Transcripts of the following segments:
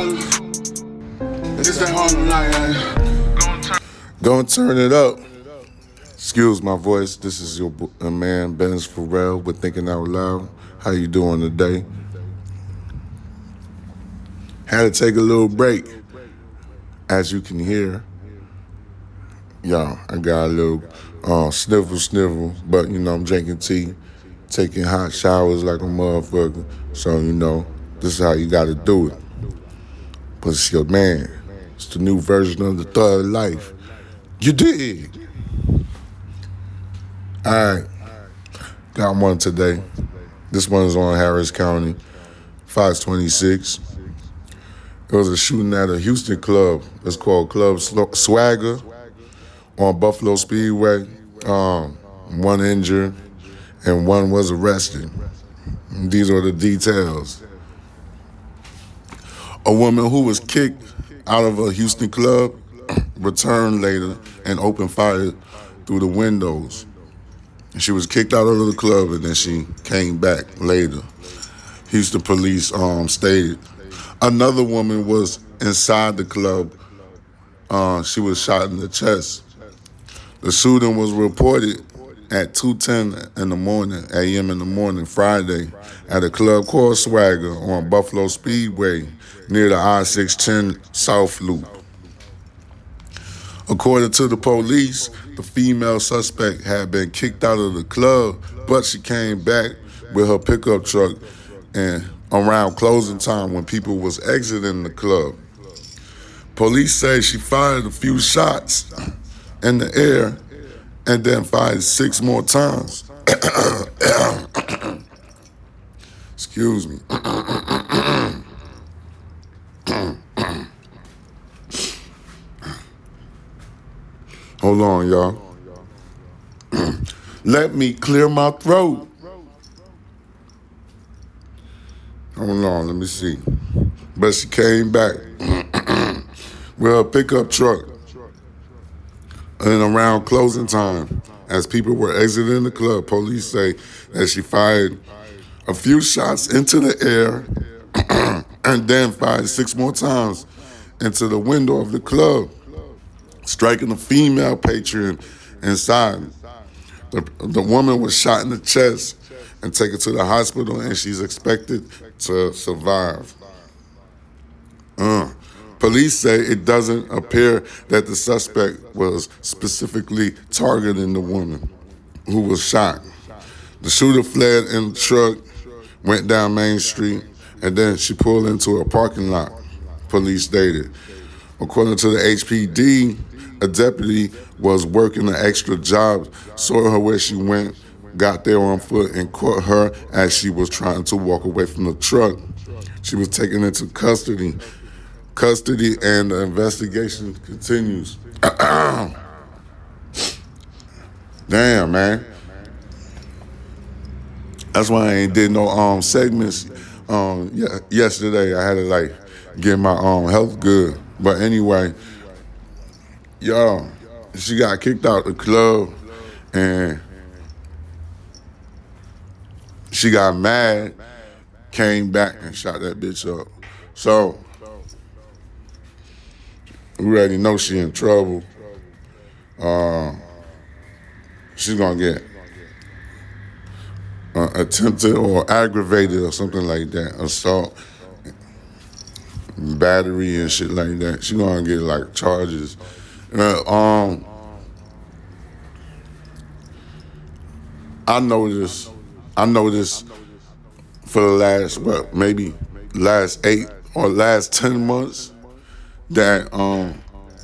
It's that home. Gonna turn it up. Excuse my voice. This is your man, Benz Farel with Thinking Out Loud. How you doing today? Had to take a little break. As you can hear, y'all, I got a little uh, sniffle, sniffle, but you know, I'm drinking tea, taking hot showers like a motherfucker. So, you know, this is how you gotta do it. But it's your man. It's the new version of the third life. You did. All right. Got one today. This one is on Harris County, 526. It was a shooting at a Houston club. It's called Club Swagger on Buffalo Speedway. Um, one injured and one was arrested. These are the details. A woman who was kicked out of a Houston club returned later and opened fire through the windows. She was kicked out of the club and then she came back later. Houston police um, stated. Another woman was inside the club. Uh, she was shot in the chest. The shooting was reported at 2:10 in the morning, a.m. in the morning, Friday, at a club called Swagger on Buffalo Speedway near the I-610 South Loop. According to the police, the female suspect had been kicked out of the club, but she came back with her pickup truck and around closing time when people was exiting the club. Police say she fired a few shots in the air and then fired six more times. Excuse me. Hold on, y'all. Let me clear my throat. Hold on, let me see. But she came back with her pickup truck. And around closing time, as people were exiting the club, police say that she fired a few shots into the air and then fired six more times into the window of the club, striking a female patron inside. The, the woman was shot in the chest and taken to the hospital, and she's expected to survive. Uh. Police say it doesn't appear that the suspect was specifically targeting the woman who was shot. The shooter fled in the truck, went down Main Street, and then she pulled into a parking lot, police stated. According to the HPD, a deputy was working an extra job, saw her where she went, got there on foot, and caught her as she was trying to walk away from the truck. She was taken into custody custody and the investigation continues. Damn, man. That's why I ain't did no um segments um yeah, yesterday. I had to like get my um health good. But anyway, yo, she got kicked out the club and she got mad, came back and shot that bitch up. So we already know she in trouble. Uh, she's gonna get uh, attempted or aggravated or something like that, assault, battery and shit like that. She's gonna get like charges. Uh, um, I know this. I know this for the last what maybe last eight or last ten months that um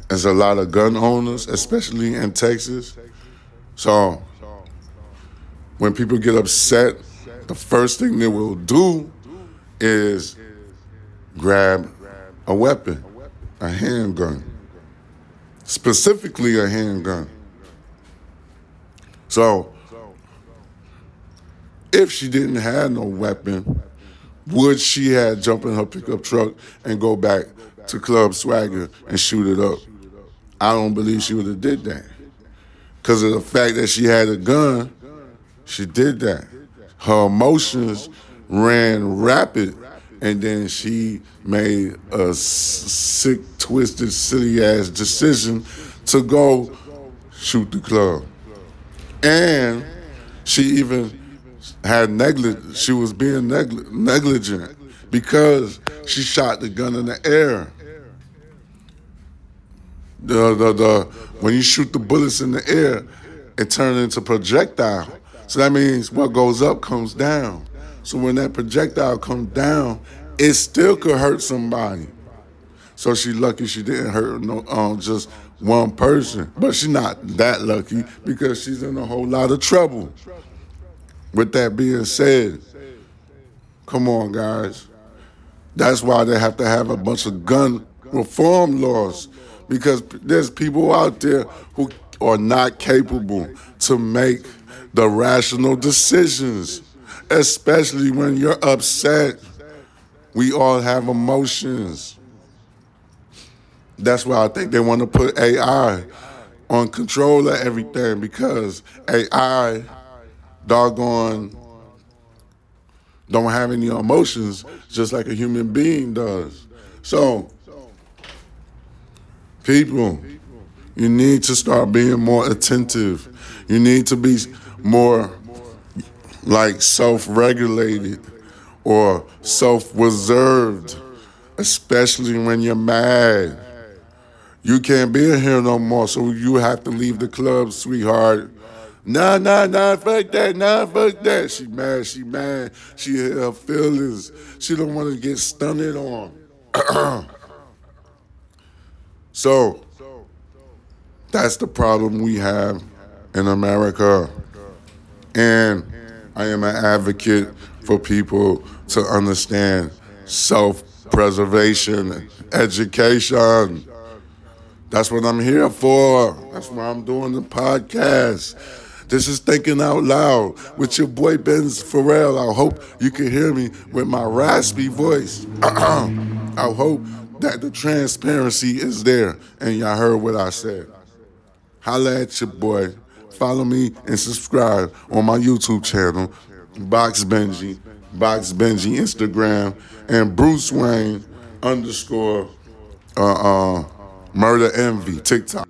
there's a lot of gun owners, especially in Texas. So when people get upset, the first thing they will do is grab a weapon, a handgun, specifically a handgun. So if she didn't have no weapon, would she have jump in her pickup truck and go back to Club Swagger and shoot it up? I don't believe she would have did that. Because of the fact that she had a gun, she did that. Her emotions ran rapid and then she made a sick, twisted, silly ass decision to go shoot the club. And she even had negligent. She was being negli- negligent because she shot the gun in the air. The, the, the, when you shoot the bullets in the air, it turns into projectile. So that means what goes up comes down. So when that projectile comes down, it still could hurt somebody. So she lucky she didn't hurt no um, just one person. But she's not that lucky because she's in a whole lot of trouble. With that being said, come on, guys. That's why they have to have a bunch of gun reform laws because there's people out there who are not capable to make the rational decisions, especially when you're upset. We all have emotions. That's why I think they want to put AI on control of everything because AI, doggone, don't have any emotions just like a human being does. So, people, you need to start being more attentive. You need to be more like self regulated or self reserved, especially when you're mad. You can't be in here no more, so you have to leave the club, sweetheart. Nah, nah, nah, fuck that, nah, fuck that. She mad, she mad. She hit her feelings. She don't want to get stunted on. so, that's the problem we have in America. And I am an advocate for people to understand self preservation, education. That's what I'm here for. That's why I'm doing the podcast. This is Thinking Out Loud with your boy Benz Farel. I hope you can hear me with my raspy voice. I hope that the transparency is there and y'all heard what I said. Holla at your boy. Follow me and subscribe on my YouTube channel, Box Benji, Box Benji Instagram, and Bruce Wayne underscore uh, uh, Murder Envy TikTok.